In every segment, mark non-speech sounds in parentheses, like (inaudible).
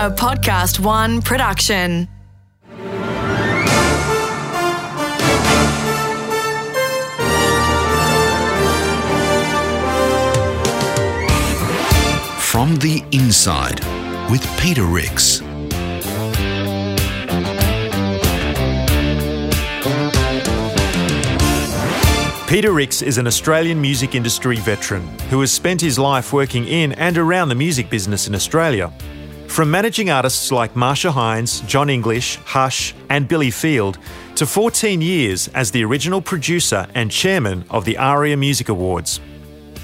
A Podcast One production. From the Inside with Peter Rix. Peter Rix is an Australian music industry veteran who has spent his life working in and around the music business in Australia. From managing artists like Marcia Hines, John English, Hush, and Billy Field, to 14 years as the original producer and chairman of the ARIA Music Awards.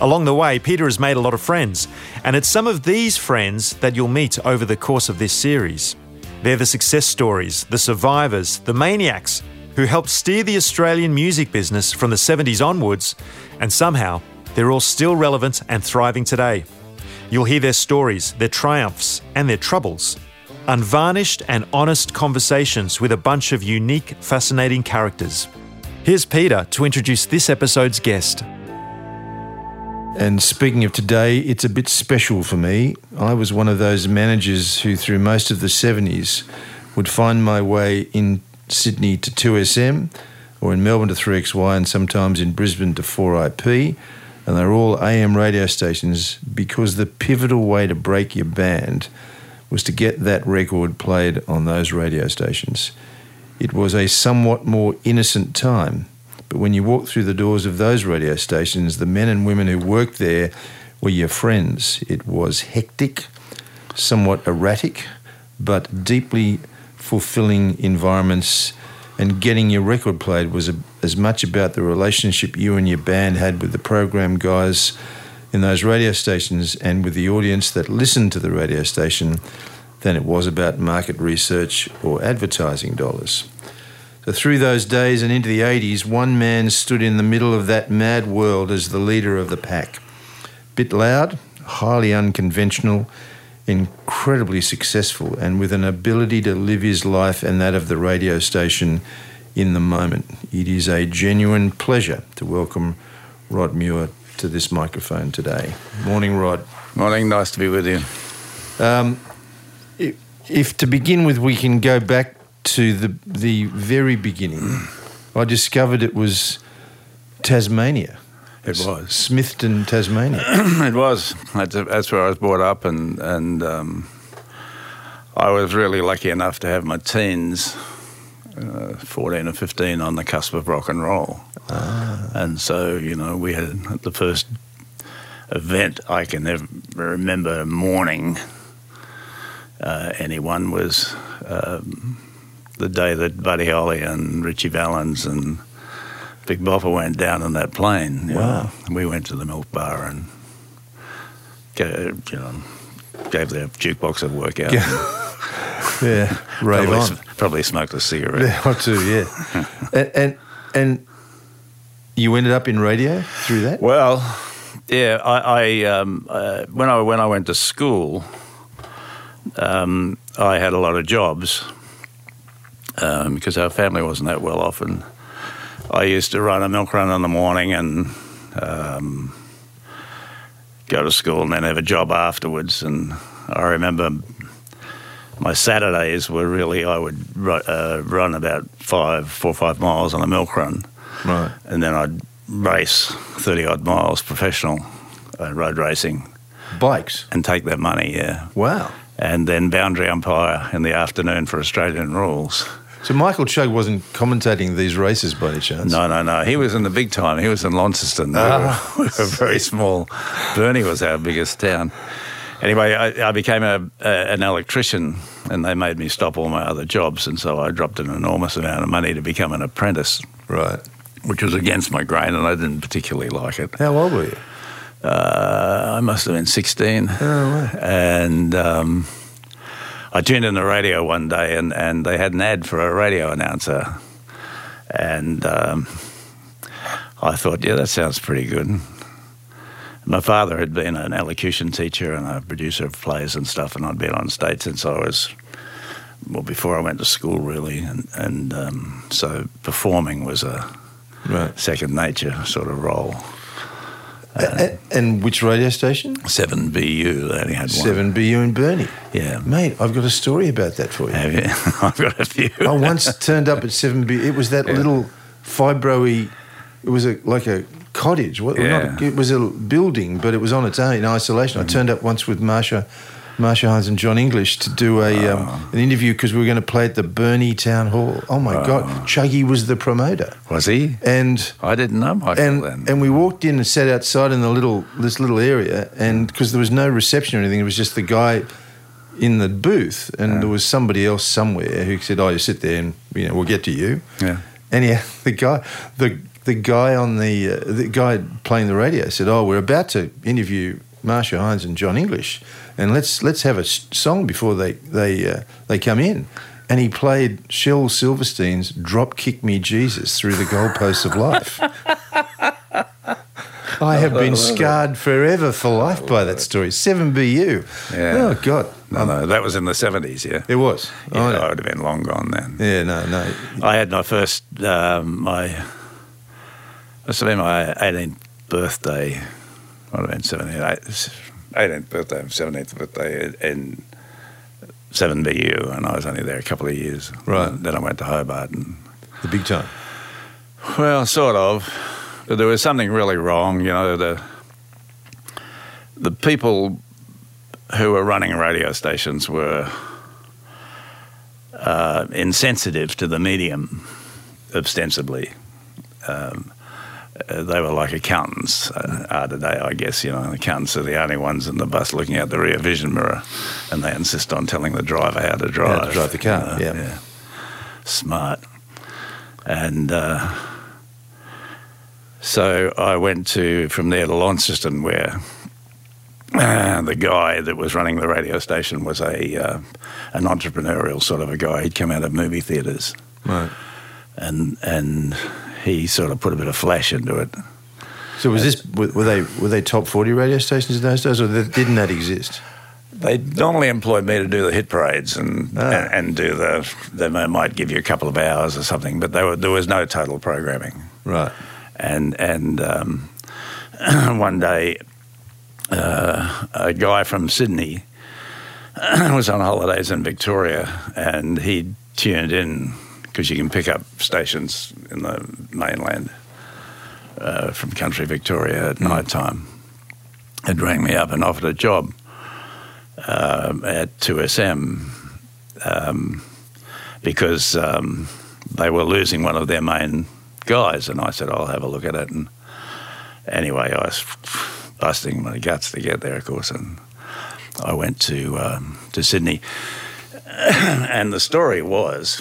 Along the way, Peter has made a lot of friends, and it's some of these friends that you'll meet over the course of this series. They're the success stories, the survivors, the maniacs who helped steer the Australian music business from the 70s onwards, and somehow they're all still relevant and thriving today. You'll hear their stories, their triumphs, and their troubles. Unvarnished and honest conversations with a bunch of unique, fascinating characters. Here's Peter to introduce this episode's guest. And speaking of today, it's a bit special for me. I was one of those managers who, through most of the 70s, would find my way in Sydney to 2SM, or in Melbourne to 3XY, and sometimes in Brisbane to 4IP. And they're all AM radio stations because the pivotal way to break your band was to get that record played on those radio stations. It was a somewhat more innocent time, but when you walked through the doors of those radio stations, the men and women who worked there were your friends. It was hectic, somewhat erratic, but deeply fulfilling environments. And getting your record played was a, as much about the relationship you and your band had with the program guys in those radio stations and with the audience that listened to the radio station than it was about market research or advertising dollars. So, through those days and into the 80s, one man stood in the middle of that mad world as the leader of the pack. Bit loud, highly unconventional, incredibly successful, and with an ability to live his life and that of the radio station in the moment. It is a genuine pleasure to welcome Rod Muir to this microphone today. Morning, Rod. Morning, nice to be with you. Um, if, if to begin with, we can go back to the the very beginning. I discovered it was Tasmania. It was Smithton, Tasmania. (clears throat) it was. That's, that's, where I was brought up, and and um, I was really lucky enough to have my teens, uh, fourteen or fifteen, on the cusp of rock and roll. Ah. And so, you know, we had the first event I can ever remember mourning Uh, anyone was um, the day that Buddy Holly and Ritchie Valens and Big Bopper went down on that plane. Wow. Know. We went to the milk bar and gave, you know, gave their jukebox a workout. Yeah, (laughs) yeah rave on. Probably smoked a cigarette. Yeah, (laughs) or two, yeah. (laughs) and, and, and you ended up in radio through that? Well, yeah. I, I um, uh, when I when I went to school, um, I had a lot of jobs um, because our family wasn't that well off, and I used to run a milk run in the morning and um, go to school and then have a job afterwards. And I remember my Saturdays were really I would uh, run about five, four or five miles on a milk run, right, and then I'd race thirty odd miles professional uh, road racing, bikes, and take that money. Yeah, wow. And then boundary umpire in the afternoon for Australian rules. So Michael Chugg wasn't commentating these races by any chance? No, no, no. He was in the big time. He was in Launceston. We, Ah. were, (laughs) we were very small. Burnie was our biggest town. Anyway, I, I became a, a, an electrician, and they made me stop all my other jobs, and so I dropped an enormous amount of money to become an apprentice, Right. which was against my grain, and I didn't particularly like it. How old were you? Uh, I must have been 16. Oh. And um, I tuned in the radio one day and, and they had an ad for a radio announcer. And um, I thought, yeah, that sounds pretty good. My father had been an elocution teacher and a producer of plays and stuff, and I'd been on stage since I was, well, before I went to school, really. And, and um, so performing was a Right. second nature sort of role. A- and which radio station? 7BU, they only had one. Seven BU in Burnie. Yeah. Mate, I've got a story about that for you. Have you? (laughs) I've got a few. I once turned up at seven BU. It was that Yeah. little fibro It was a like a cottage. What, Yeah. not, it was a building, but it was on its own in isolation. I mm. turned up once with Marcia, Marcia Hines and John English to do a um, ah. an interview because we were going to play at the Burnie Town Hall. Oh my God, ah. Chuggy was the promoter, Was he? and I didn't know Michael and then. and we walked in and sat outside in the little this little area, and because there was no reception or anything, it was just the guy in the booth, and there was somebody else somewhere who said, "Oh, you sit there, and you know we'll get to you." Yeah. And yeah, (laughs) the guy, the the guy on the uh, the guy playing the radio said, "Oh, we're about to interview Marcia Hines and John English, and let's let's have a song before they they uh, they come in." And he played Shel Silverstein's "Drop Kick Me Jesus" through the goalposts of life. (laughs) I have been scarred forever for life by that story. Seven BU. Yeah. Oh God. no, no, that was in the 70s, yeah. It was. Yeah, Oh, no. I would have been long gone then. Yeah. No. No. I had my first, um, my, have been my 18th birthday, might have been 17th, 18th birthday, 17th birthday in 7BU, and I was only there a couple of years. Right. And then I went to Hobart, and The big time. well, sort of, but there was something really wrong. You know, the the people who were running radio stations were uh, insensitive to the medium, ostensibly. Um, uh, they were like accountants uh, are today, I guess. You know, accountants are the only ones in the bus looking out the rear vision mirror, and they insist on telling the driver how to drive. drive the car, yeah. Smart. And uh, so I went to from there to Launceston, where uh, the guy that was running the radio station was a uh, an entrepreneurial sort of a guy. He'd come out of movie theatres, Right. and and he sort of put a bit of flash into it. So was this were they were they top forty radio stations in those days, or didn't that exist? They normally employed me to do the hit parades and Ah. and, and do the. They might give you a couple of hours or something, but they were, there was no total programming. Right. and and um, (clears throat) one day uh, a guy from Sydney (clears throat) was on holidays in Victoria, and he tuned in because you can pick up stations in the mainland uh, from country Victoria at night time. It rang me up and offered a job um, at 2SM um, because um, they were losing one of their main guys, and I said I'll have a look at it. And anyway, I was busting my guts to get there, of course, and I went to um, to Sydney. (coughs) and the story was,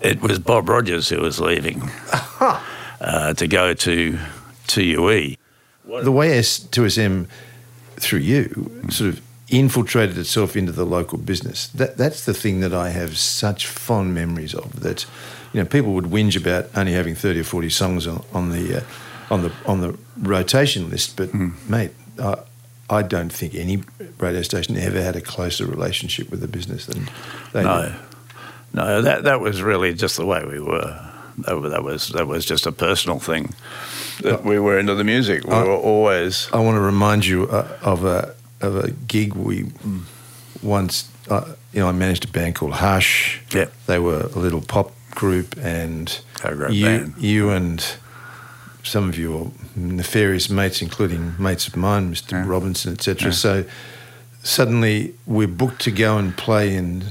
it was Bob Rogers who was leaving uh, to go to 2UE. The way S two SM through you sort of infiltrated itself into the local business. That that's the thing that I have such fond memories of. That you know people would whinge about only having thirty or forty songs on, on the uh, on the on the rotation list, but mate. I, I don't think any radio station ever had a closer relationship with the business than they No, did. No, that that was really just the way we were. That, that was that was just a personal thing. That we were into the music. We Uh, were always. I want to remind you uh, of a of a gig we once. Uh, you know, I managed a band called Hush. Yeah. they were a little pop group, and you, band. you and some of your nefarious mates, including mates of mine, Mr. Yeah. Robinson, etc. Yeah. So suddenly we're booked to go and play in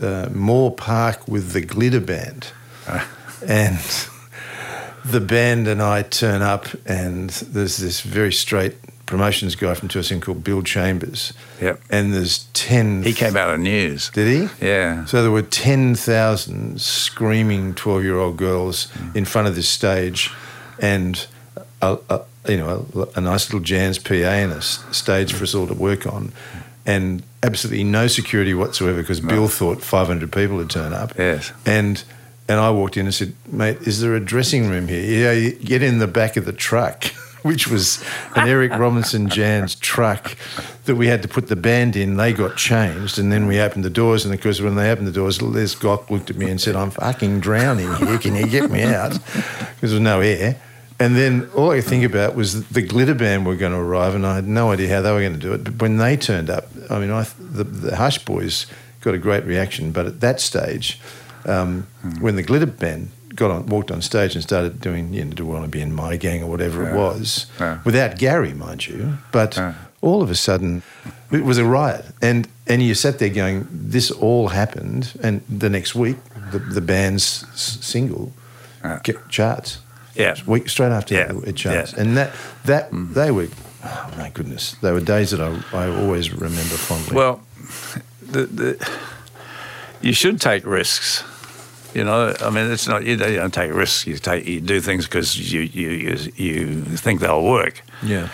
uh, Moore Park with the Glitter Band, (laughs) and the band and I turn up, and there's this very straight promotions guy from 2SM called Bill Chambers. Yep. And there's 10. He came out of news. Did he? Yeah. So there were 10,000 screaming 12 year old girls in front of this stage and, a, a, you know, a, a nice little Jands PA and a stage for us all to work on. And absolutely no security whatsoever because Bill thought 500 people would turn up. Yes. And and I walked in and said, "Mate, is there a dressing room here? Yeah, you get in the back of the truck." (laughs) Which was an Eric Robinson Jands truck that we had to put the band in. They got changed, and then we opened the doors. And of course, when they opened the doors, Les Gock looked at me and said, "I'm fucking drowning here. Can you get me out?" Because there was no air. And then all I could think about was the glitter band were going to arrive, and I had no idea how they were going to do it. But when they turned up, I mean, I, the, the Hush Boys got a great reaction. But at that stage, um, when the glitter band got on, walked on stage and started doing, you know, do want to be in my gang or whatever it was, Yeah. without Gary, mind you, but Yeah. all of a sudden it was a riot, and and you sat there going, this all happened, and the next week the the band's s- single Yeah. get charts. Yeah. week straight after Yeah. that, it changed. Yeah. and that that they were. Oh my goodness! They were days that I, I always remember fondly. Well, the, the, you should take risks. You know, I mean, it's not you don't, you don't take risks. You take you do things because you, you you you think they'll work. yeah,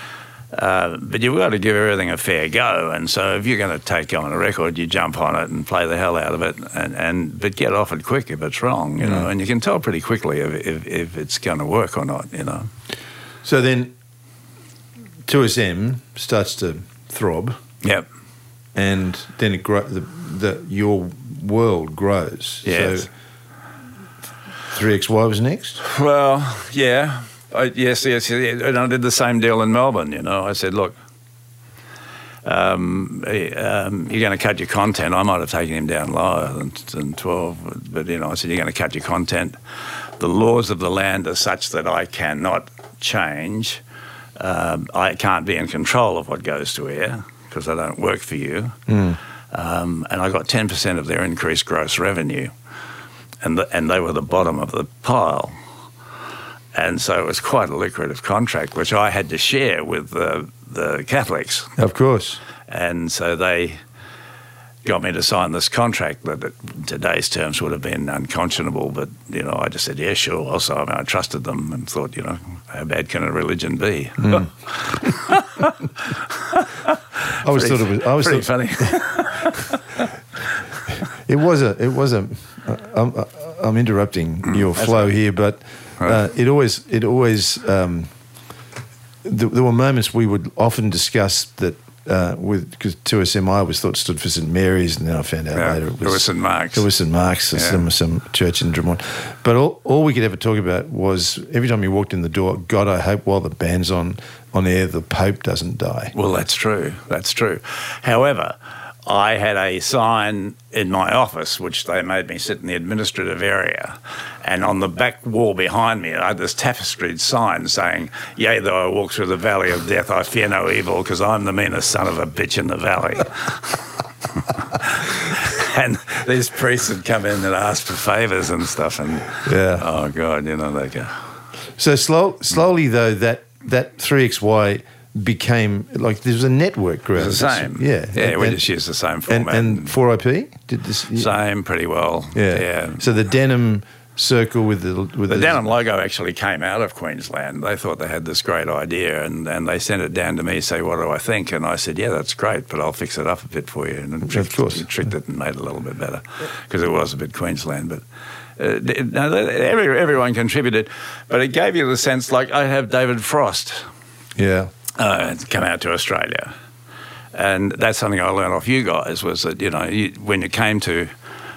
Uh, but you've got to give everything a fair go. And so if you're going to take on a record, you jump on it and play the hell out of it, and, and but get off it quick if it's wrong. You know, and you can tell pretty quickly if if, if it's going to work or not. You know. so then 2SM starts to throb, Yep. and then it grow, the, the your world grows. Yes. So 3XY was next. Well, yeah. I, yes, yes, yes. And I did the same deal in Melbourne, you know. I said, look, um, um, you're going to cut your content. I might have taken him down lower than, than 12, but, you know, I said, you're going to cut your content. The laws of the land are such that I cannot change. Um, I can't be in control of what goes to air because I don't work for you. Um, and I got 10% of their increased gross revenue. And, the, and they were the bottom of the pile. And so it was quite a lucrative contract, which I had to share with the, the Catholics. Of course. And so they got me to sign this contract that in today's terms would have been unconscionable. But, you know, I just said, yeah, sure. Also, I mean, I trusted them and thought, you know, how bad can a religion be? Hmm. I always thought it was. I always Pretty thought funny. (laughs) it was a. It was a. I'm, I'm interrupting hmm, your flow here, but uh, it always. It always. Um, th- there were moments we would often discuss that. Uh, with because 2SM I always thought stood for St Mary's, and then I found out Yeah, later it it was, was St Mark's. It was St Mark's, Yeah. some some church in Drummoyne. But all, all we could ever talk about was every time you walked in the door, God, I hope while the band's on on air, the Pope doesn't die. Well, that's true. That's true. However, I had a sign in my office which they made me sit in the administrative area, and on the back wall behind me, I had this tapestried sign saying, "Yea, though I walk through the valley of death, I fear no evil, because I'm the meanest son of a bitch in the valley." (laughs) and these priests would come in and ask for favours and stuff, and Yeah. oh god, you know they go. So slow, slowly though, that that three XY became like there was a network grew out It's of the same. Yeah, yeah. we and, just use the same format. and four IP did this. same pretty well. Yeah. yeah. So the denim circle with the with The denim logo actually came out of Queensland. They thought they had this great idea, and, and they sent it down to me. Say, what do I think? And I said, yeah, that's great, but I'll fix it up a bit for you. And tricked, course. tricked it and made it a little bit better because it was a bit Queensland, but. Uh, no, every, everyone contributed, but it gave you the sense like I have David Frost Yeah. Uh, come out to Australia, and that's something I learned off you guys was that you know you, when it came to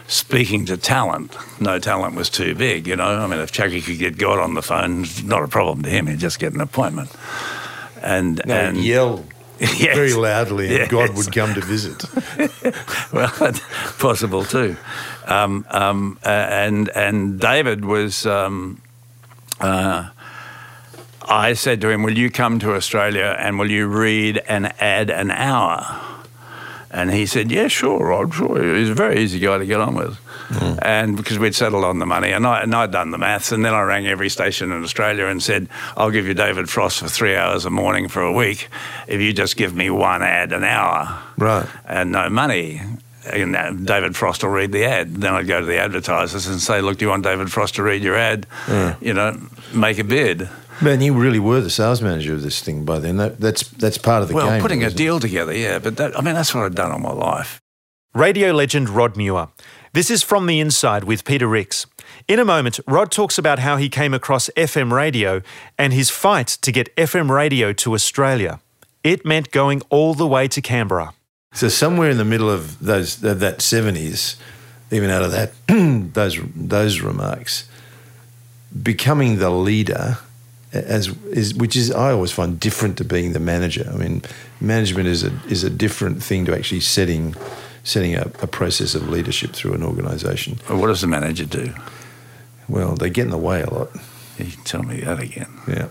speaking to talent, no talent was too big. You know, I mean, if Chuggy could get God on the phone, it's not a problem to him. He'd just get an appointment, and and yell (laughs) Yes. very loudly, and Yes. God would come to visit. (laughs) well, that's possible too. Um, um, uh, and and David was. Um, uh, I said to him, "Will you come to Australia and will you read an ad an hour?" And he said, "Yeah, sure, Rod. Sure." He's a very easy guy to get on with, hmm. and because we'd settled on the money, and I and I'd done the maths, and then I rang every station in Australia and said, "I'll give you David Frost for three hours a morning for a week, if you just give me one ad an hour." Right. and no money. And David Frost will read the ad. Then I'd go to the advertisers and say, "Look, do you want David Frost to read your ad? You know, make a bid." Man, you really were the sales manager of this thing by then. That, that's that's part of the well, game. Well, putting a isn't it? deal together, yeah. But that, I mean, that's what I've done all my life. Radio legend Rod Muir. This is From the Inside with Peter Rix. In a moment, Rod talks about how he came across FM radio and his fight to get FM radio to Australia. It meant going all the way to Canberra. So somewhere in the middle of those of that seventies, even out of that (clears throat) those those remarks, becoming the leader as is which is I always find different to being the manager. I mean, management is a is a different thing to actually setting setting up a process of leadership through an organisation. Well, what does the manager do? Well, they get in the way a lot. You tell me that again. Yeah.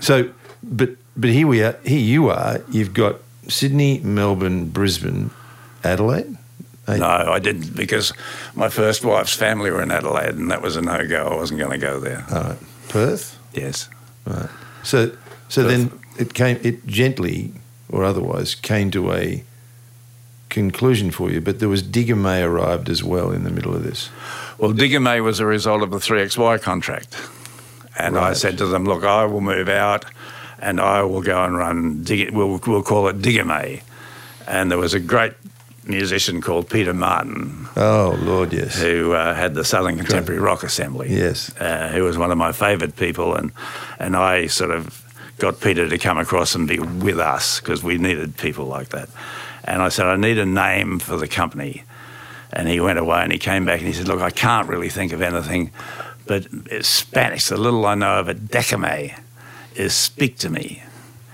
So, but but here we are. Here you are. You've got Sydney, Melbourne, Brisbane, Adelaide. No, I didn't because my first wife's family were in Adelaide, and that was a no go. I wasn't going to go there. all right. Perth. Yes. Right. So so then it came. It gently or otherwise came to a conclusion for you. But there was Digame arrived as well in the middle of this. Well, Digame was a result of the 3XY contract. And I said to them, look, I will move out and I will go and run, Dig- we'll, we'll call it Digger May. And there was a great musician called Peter Martin Oh Lord, yes. who uh, had the Southern Contemporary Rock Assembly. Yes. Uh, who was one of my favourite people. And, and I sort of got Peter to come across and be with us because we needed people like that. And I said, I need a name for the company. And he went away and he came back and he said, Look, I can't really think of anything, but it's Spanish, the little I know of it, decame, is speak to me.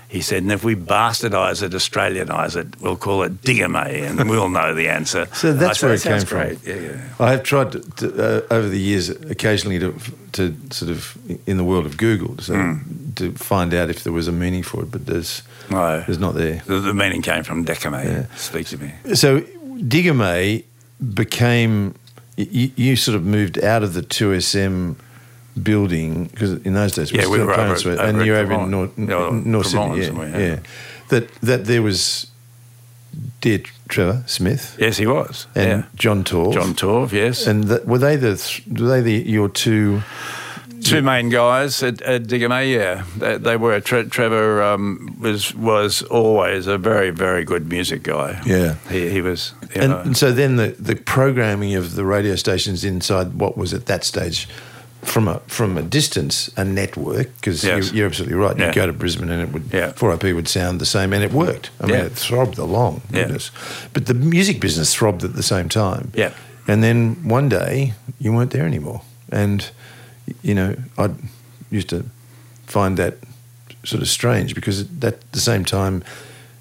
He said, and if we bastardise it, Australianise it, we'll call it Digame, and we'll know the answer. (laughs) So that's where it "That came from. Yeah, yeah. I have tried to, to, uh, over the years, occasionally to, to sort of in the world of Google so Hmm. to find out if there was a meaning for it, but there's No. there's not there. The, the meaning came from decame, Yeah. speak to me. So May became you, you sort of moved out of the two SM building because in those days Yeah, we still were parents over- were- and you're over in North, North Sydney, yeah, yeah. That that there was dear Trevor Smith Yes, he was. and yeah. John Torv. John Torv, yes. and that, were they the were they the your two? Two main guys at, at Digame, yeah. They, they were. Tre- Trevor um, was was always a very, very good music guy. Yeah. He, he was, And, and so then the, the programming of the radio stations inside what was at that stage, from a from a distance, a network because Yes. you, you're absolutely right. You Yeah. would go to Brisbane and it would Yeah. 4IP would sound the same, and it worked. I mean, Yeah. it throbbed along. Goodness. But the music business throbbed at the same time. Yeah. And then one day you weren't there anymore, and you know I used to find that sort of strange because at the same time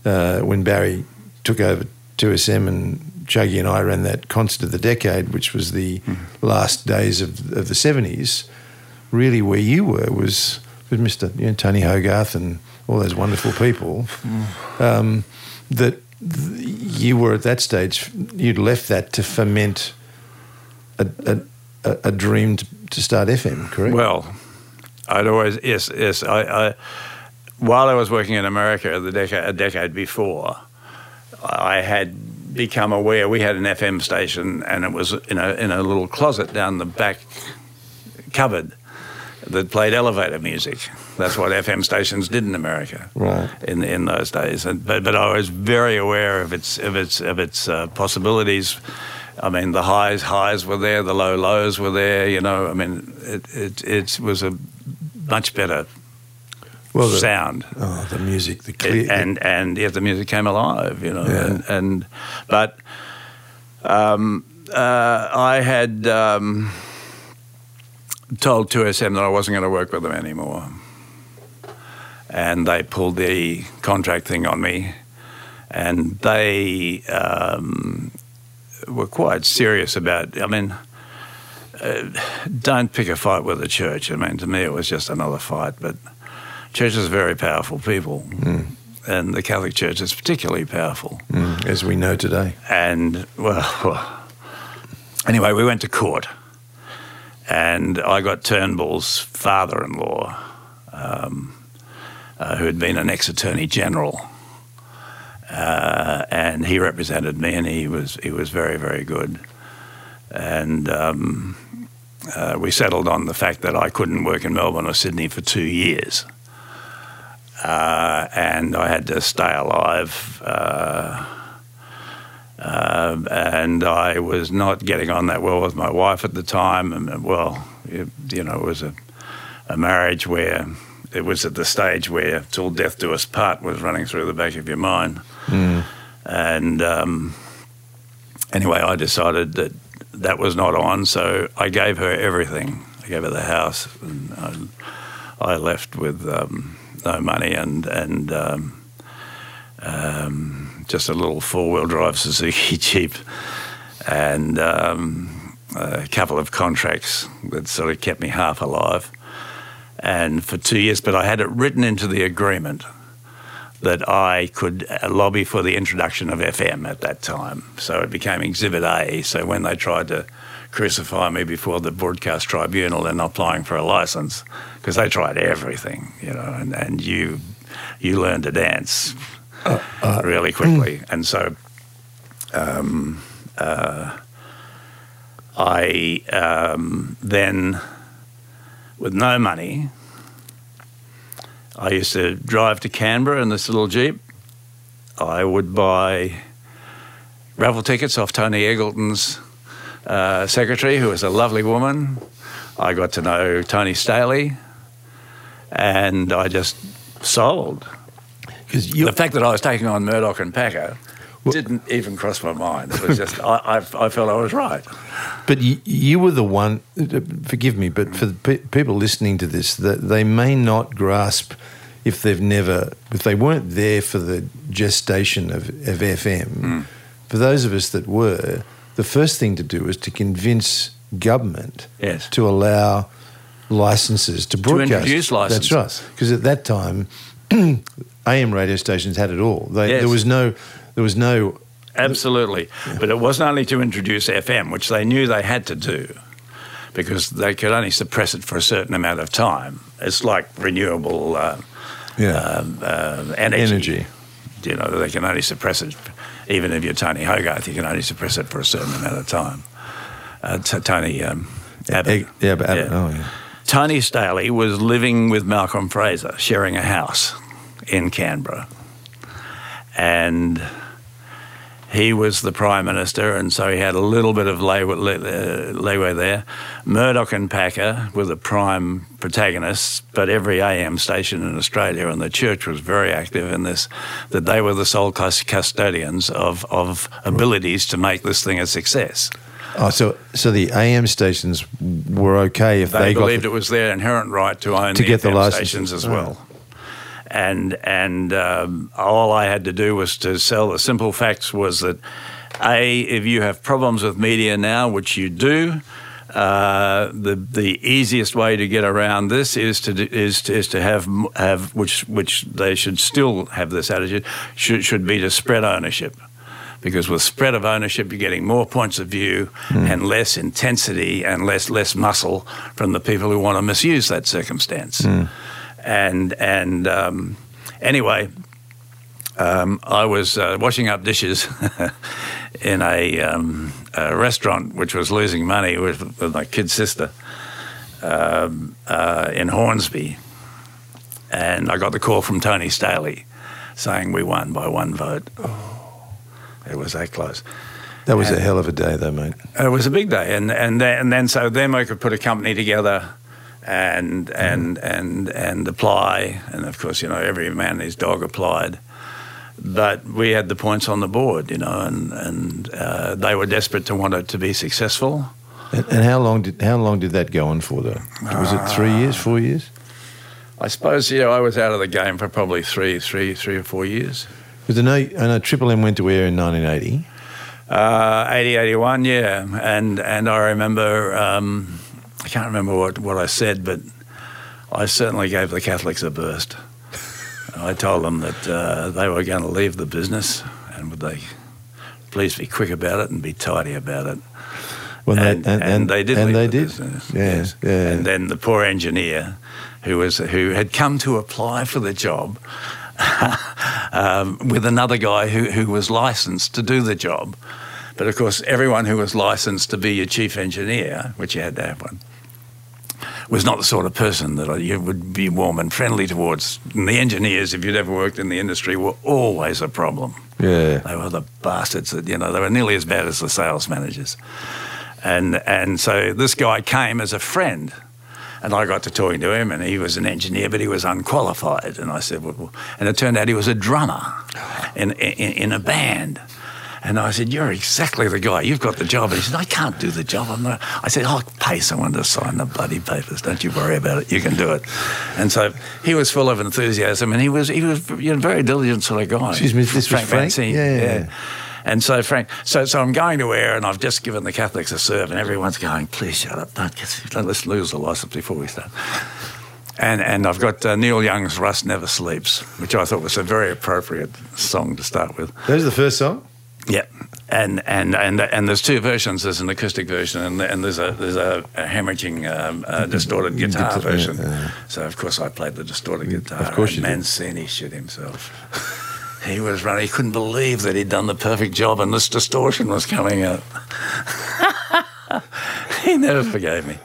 uh, when Barry took over 2SM and Chuggy and I ran that concert of the decade, which was the last days of, of the 70s, really where you were was with Mr. You know, Tony Hogarth and all those wonderful people. Um, that th- you were at that stage, you'd left that to ferment a, a, a, a dream to, to start FM, correct? Well, I'd always yes, yes. I, I while I was working in America the decade, a decade before, I had become aware we had an FM station, and it was in a in a little closet down the back cupboard that played elevator music. That's what FM stations did in America, Right. In in those days. And, but but I was very aware of its of its of its uh, possibilities. I mean, the highs highs were there, the low lows were there. You know, I mean, it it, it was a much better Well, the- sound Oh, the music, the clear. and and yet the music came alive, you know. Yeah. And, and but um, uh, I had um, told 2SM that I wasn't going to work with them anymore, and they pulled the contract thing on me, and they um, were quite serious about. I mean. Uh, don't pick a fight with the church. I mean, to me, it was just another fight. But churches are very powerful people, and the Catholic Church is particularly powerful. Mm, as we know today. And well, anyway, we went to court, and I got Turnbull's father-in-law, um, uh, who had been an ex-attorney general, uh, and he represented me, and he was he was very very good, and. Um, uh, we settled on the fact that I couldn't work in Melbourne or Sydney for two years. Uh, and I had to stay alive. Uh, uh, and I was not getting on that well with my wife at the time. And, well, it, you know, it was a, a marriage where it was at the stage where till death do us part was running through the back of your mind. And um, anyway, I decided that that was not on, so I gave her everything. I gave her the house, and I, I left with um, no money and and um, um, just a little four wheel drive Suzuki (laughs) Jeep and um, a couple of contracts that sort of kept me half alive. And for two years, but I had it written into the agreement that I could uh, lobby for the introduction of FM at that time. So it became Exhibit A. So when they tried to crucify me before the broadcast tribunal and applying for a license, because they tried everything, you know, and, and you you learn to dance uh, uh, really quickly, mm. and so. Um, uh, I um, then, with no money, I used to drive to Canberra in this little Jeep. I would buy raffle tickets off Tony Eggleton's uh, secretary, who was a lovely woman. I got to know Tony Staley, and I just sold. Because the fact that I was taking on Murdoch and Packer well, didn't even cross my mind. It was just I, I, I, felt I was right. But you, you, were the one. Forgive me, but for the pe- people listening to this, that they may not grasp if they've never, if they weren't there for the gestation of, of FM. Mm. For those of us that were, the first thing to do was to convince government yes. to allow licenses to broadcast. To introduce licenses. That's right. Because at that time, (clears throat) AM radio stations had it all. They, yes. There was no there was no. Absolutely. Yeah. But it wasn't only to introduce FM, which they knew they had to do because they could only suppress it for a certain amount of time. It's like renewable uh, yeah. um, uh, energy. energy. You know, they can only suppress it, even if you're Tony Hogarth, you can only suppress it for a certain amount of time. Uh, t- Tony um, Abbott. Yeah, but Abbott, yeah. oh yeah. Tony Staley was living with Malcolm Fraser, sharing a house in Canberra. And he was the prime minister, and so he had a little bit of leeway, there. Murdoch and Packer were the prime protagonists, but every AM station in Australia and the church was very active in this, that they were the sole custodians of, of abilities to make this thing a success. Oh, so so the AM stations were okay if they, they believed the, it was their inherent right to own to the get FM the stations as well and and um, all I had to do was to sell. The simple facts was that a if you have problems with media now, which you do. Uh, the the easiest way to get around this is to is to, is to have have which which they should still have this attitude should should be to spread ownership because with spread of ownership you're getting more points of view mm. and less intensity and less less muscle from the people who want to misuse that circumstance. Mm and and um, anyway, um, I was uh, washing up dishes (laughs) in a, um, a, restaurant which was losing money with, with my kid sister um, uh, in Hornsby, and I got the call from Tony Staley saying we won by one vote. Oh. It was that close. That was and a hell of a day, though, mate. It was a big day, and and then, and then so then we could put a company together and and and and apply. And of course, you know, every man and his dog applied. But we had the points on the board, you know, and and uh, they were desperate to want it to be successful. And, and, how long did how long did that go on for though? Was it three years, four years? I suppose yeah, I was out of the game for probably three, three, three or four years. Because I know, I know Triple M went to air in 1980. Uh, 80, 81, yeah, and and I remember um, I can't remember what, what I said, but I certainly gave the Catholics a burst. I told them that uh, they were going to leave the business and would they please be quick about it and be tidy about it. Well, and, they, and, and, they did. And they the did. Business, yeah, yes. yeah. And then the poor engineer, who was who had come to apply for the job, (laughs) um, with another guy who, who was licensed to do the job. But of course, everyone who was licensed to be your chief engineer, which you had to have one, was not the sort of person that you would be warm and friendly towards. And the engineers, if you'd ever worked in the industry, were always a problem. Yeah, they were the bastards that you know they were nearly as bad as the sales managers. And and so this guy came as a friend. And I got to talking to him, and he was an engineer, but he was unqualified. And I said, well, and it turned out he was a drummer in, in, in a band. And I said, You're exactly the guy. You've got the job. And he said, I can't do the job. I'm not. I said, I'll pay someone to sign the bloody papers. Don't you worry about it. You can do it. And so he was full of enthusiasm and he was he was you know, very diligent sort of guy. Excuse me, this was Frank? Mancini. Yeah, yeah. And so Frank, so so I'm going to air, and I've just given the Catholics a serve, and everyone's going, please shut up, don't get, let's lose the license before we start. And and I've got uh, Neil Young's "Rust Never Sleeps," which I thought was a very appropriate song to start with. That was the first song. Yeah, and and and and there's two versions. There's an acoustic version, and, and there's a there's a, a hemorrhaging um, a mm-hmm. distorted mm-hmm. guitar Guitar- version. yeah, yeah. So of course I played the distorted mm-hmm. guitar. Of course and you did. Mancini shit himself. (laughs) he was running. He couldn't believe that he'd done the perfect job, and this distortion was coming out. (laughs) he never forgave me.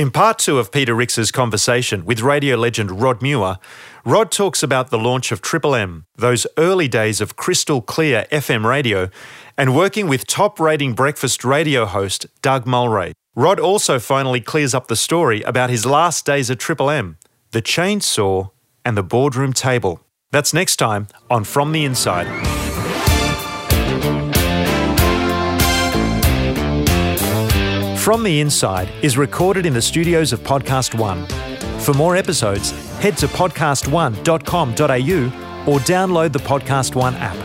In part two of Peter Rix's conversation with radio legend Rod Muir, Rod talks about the launch of Triple M, those early days of crystal clear FM radio, and working with top rating breakfast radio host Doug Mulray. Rod also finally clears up the story about his last days at Triple M, the chainsaw, and the boardroom table. That's next time on From the Inside. From the Inside is recorded in the studios of Podcast One. For more episodes, head to podcast1.com.au or download the Podcast One app.